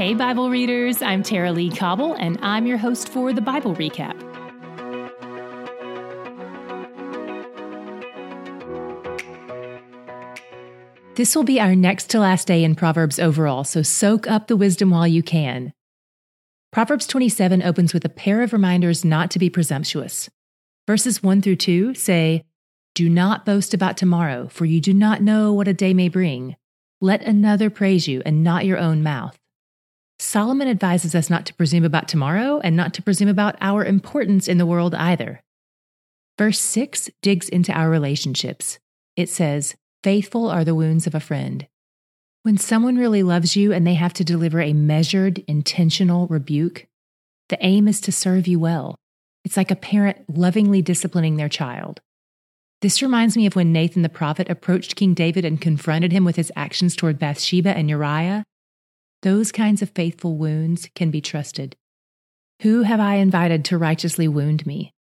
Hey, Bible readers, I'm Tara-Leigh Cobble, and I'm your host for the Bible Recap. This will be our next to last day in Proverbs overall, so soak up the wisdom while you can. Proverbs 27 opens with a pair of reminders not to be presumptuous. Verses 1 through 2 say, Do not boast about tomorrow, for you do not know what a day may bring. Let another praise you and not your own mouth. Solomon advises us not to presume about tomorrow and not to presume about our importance in the world either. Verse 6 digs into our relationships. It says, Faithful are the wounds of a friend. When someone really loves you and they have to deliver a measured, intentional rebuke, the aim is to serve you well. It's like a parent lovingly disciplining their child. This reminds me of when Nathan the prophet approached King David and confronted him with his actions toward Bathsheba and Uriah. Those kinds of faithful wounds can be trusted. Who have I invited to righteously wound me?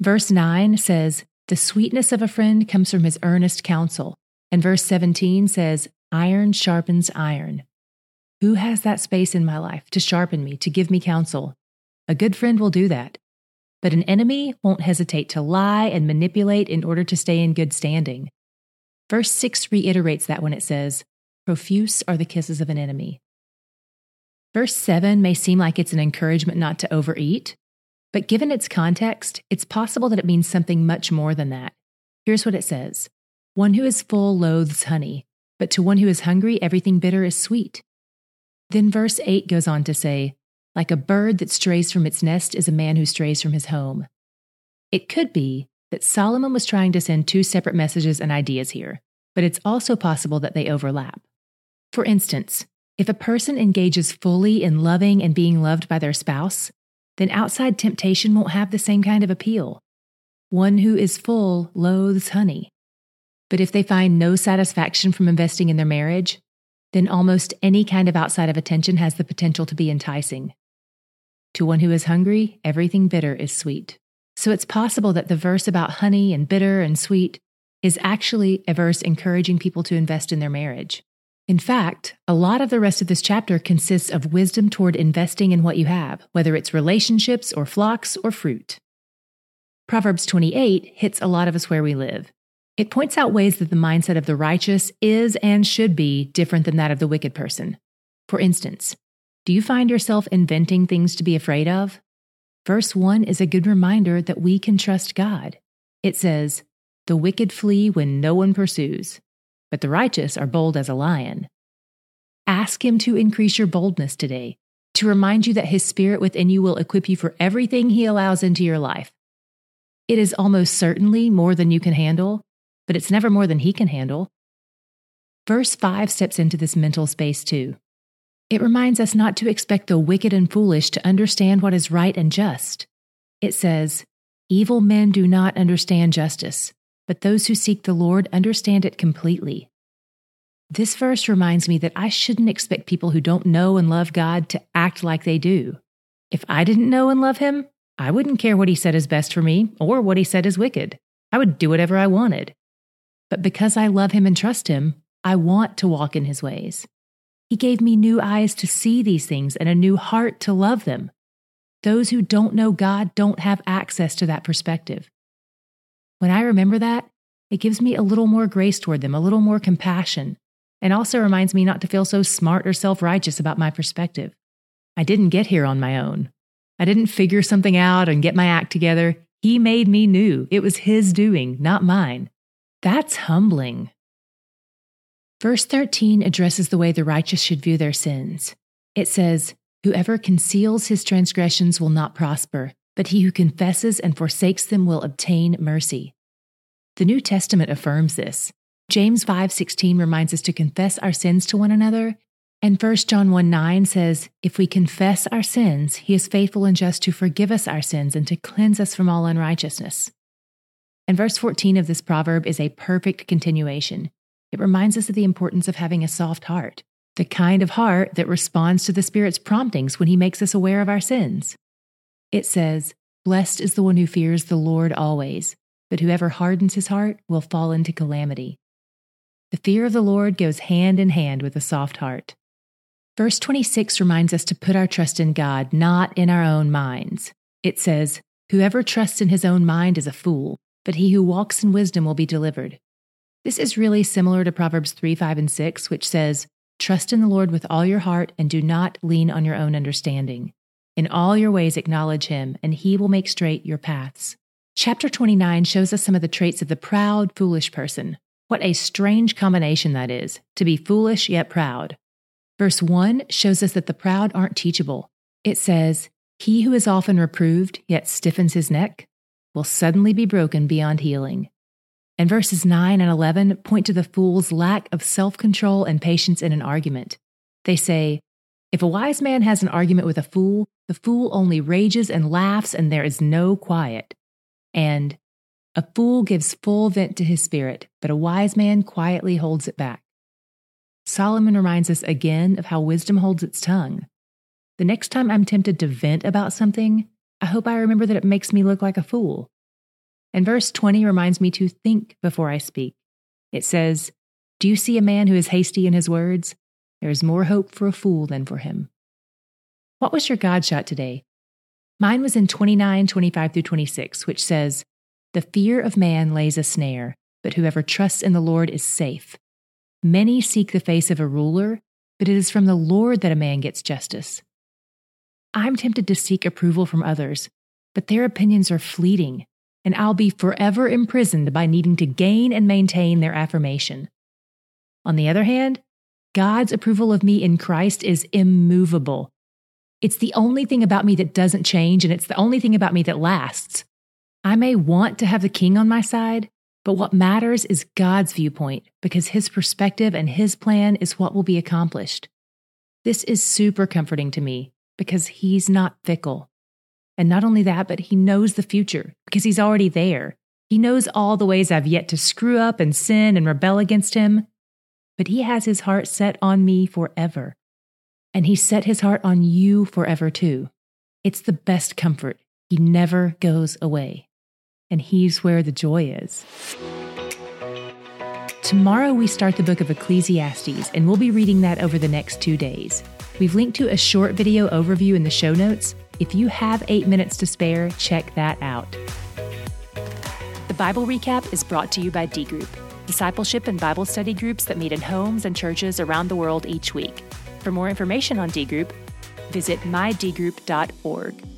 Verse 9 says, The sweetness of a friend comes from his earnest counsel. And verse 17 says, Iron sharpens iron. Who has that space in my life to sharpen me, to give me counsel? A good friend will do that. But an enemy won't hesitate to lie and manipulate in order to stay in good standing. Verse 6 reiterates that when it says, Profuse are the kisses of an enemy. Verse 7 may seem like it's an encouragement not to overeat, but given its context, it's possible that it means something much more than that. Here's what it says One who is full loathes honey, but to one who is hungry, everything bitter is sweet. Then verse 8 goes on to say, Like a bird that strays from its nest is a man who strays from his home. It could be that Solomon was trying to send two separate messages and ideas here, but it's also possible that they overlap. For instance, if a person engages fully in loving and being loved by their spouse, then outside temptation won't have the same kind of appeal. One who is full loathes honey. But if they find no satisfaction from investing in their marriage, then almost any kind of outside of attention has the potential to be enticing. To one who is hungry, everything bitter is sweet. So it's possible that the verse about honey and bitter and sweet is actually a verse encouraging people to invest in their marriage. In fact, a lot of the rest of this chapter consists of wisdom toward investing in what you have, whether it's relationships or flocks or fruit. Proverbs 28 hits a lot of us where we live. It points out ways that the mindset of the righteous is and should be different than that of the wicked person. For instance, do you find yourself inventing things to be afraid of? Verse 1 is a good reminder that we can trust God. It says, The wicked flee when no one pursues, but the righteous are bold as a lion. Ask Him to increase your boldness today, to remind you that His Spirit within you will equip you for everything He allows into your life. It is almost certainly more than you can handle, but it's never more than he can handle. Verse 5 steps into this mental space too. It reminds us not to expect the wicked and foolish to understand what is right and just. It says, Evil men do not understand justice, but those who seek the Lord understand it completely. This verse reminds me that I shouldn't expect people who don't know and love God to act like they do. If I didn't know and love Him, I wouldn't care what He said is best for me or what He said is wicked. I would do whatever I wanted. But because I love him and trust him, I want to walk in his ways. He gave me new eyes to see these things and a new heart to love them. Those who don't know God don't have access to that perspective. When I remember that, it gives me a little more grace toward them, a little more compassion, and also reminds me not to feel so smart or self righteous about my perspective. I didn't get here on my own. I didn't figure something out and get my act together. He made me new. It was His doing, not mine. That's humbling. Verse 13 addresses the way the righteous should view their sins. It says, Whoever conceals his transgressions will not prosper, but he who confesses and forsakes them will obtain mercy. The New Testament affirms this. James 5:16 reminds us to confess our sins to one another, and 1 John 1 9 says, If we confess our sins, he is faithful and just to forgive us our sins and to cleanse us from all unrighteousness. And verse 14 of this proverb is a perfect continuation. It reminds us of the importance of having a soft heart, the kind of heart that responds to the Spirit's promptings when He makes us aware of our sins. It says, Blessed is the one who fears the Lord always, but whoever hardens his heart will fall into calamity. The fear of the Lord goes hand in hand with a soft heart. Verse 26 reminds us to put our trust in God, not in our own minds. It says, Whoever trusts in his own mind is a fool, but he who walks in wisdom will be delivered. This is really similar to Proverbs 3, 5, and 6, which says, Trust in the Lord with all your heart and do not lean on your own understanding. In all your ways acknowledge him, and he will make straight your paths. Chapter 29 shows us some of the traits of the proud, foolish person. What a strange combination that is, to be foolish yet proud. Verse 1 shows us that the proud aren't teachable. It says, He who is often reproved yet stiffens his neck will suddenly be broken beyond healing. And verses 9 and 11 point to the fool's lack of self control and patience in an argument. They say, If a wise man has an argument with a fool, the fool only rages and laughs, and there is no quiet. And a fool gives full vent to his spirit, but a wise man quietly holds it back. Solomon reminds us again of how wisdom holds its tongue. The next time I'm tempted to vent about something, I hope I remember that it makes me look like a fool. And verse 20 reminds me to think before I speak. It says, Do you see a man who is hasty in his words? There is more hope for a fool than for him. What was your God shot today? Mine was in 29, 25 through 26, which says, The fear of man lays a snare, but whoever trusts in the Lord is safe. Many seek the face of a ruler, but it is from the Lord that a man gets justice. I'm tempted to seek approval from others, but their opinions are fleeting, and I'll be forever imprisoned by needing to gain and maintain their affirmation. On the other hand, God's approval of me in Christ is immovable. It's the only thing about me that doesn't change, and it's the only thing about me that lasts. I may want to have the king on my side, but what matters is God's viewpoint because his perspective and his plan is what will be accomplished. This is super comforting to me because he's not fickle. And not only that, but he knows the future because he's already there. He knows all the ways I've yet to screw up and sin and rebel against him. But he has his heart set on me forever and he set his heart on you forever too. It's the best comfort. He never goes away. And he's where the joy is. Tomorrow we start the book of Ecclesiastes, and we'll be reading that over the next two days. We've linked to a short video overview in the show notes. If you have eight minutes to spare, check that out. The Bible Recap is brought to you by D-Group, discipleship and Bible study groups that meet in homes and churches around the world each week. For more information on D-Group, visit mydgroup.org.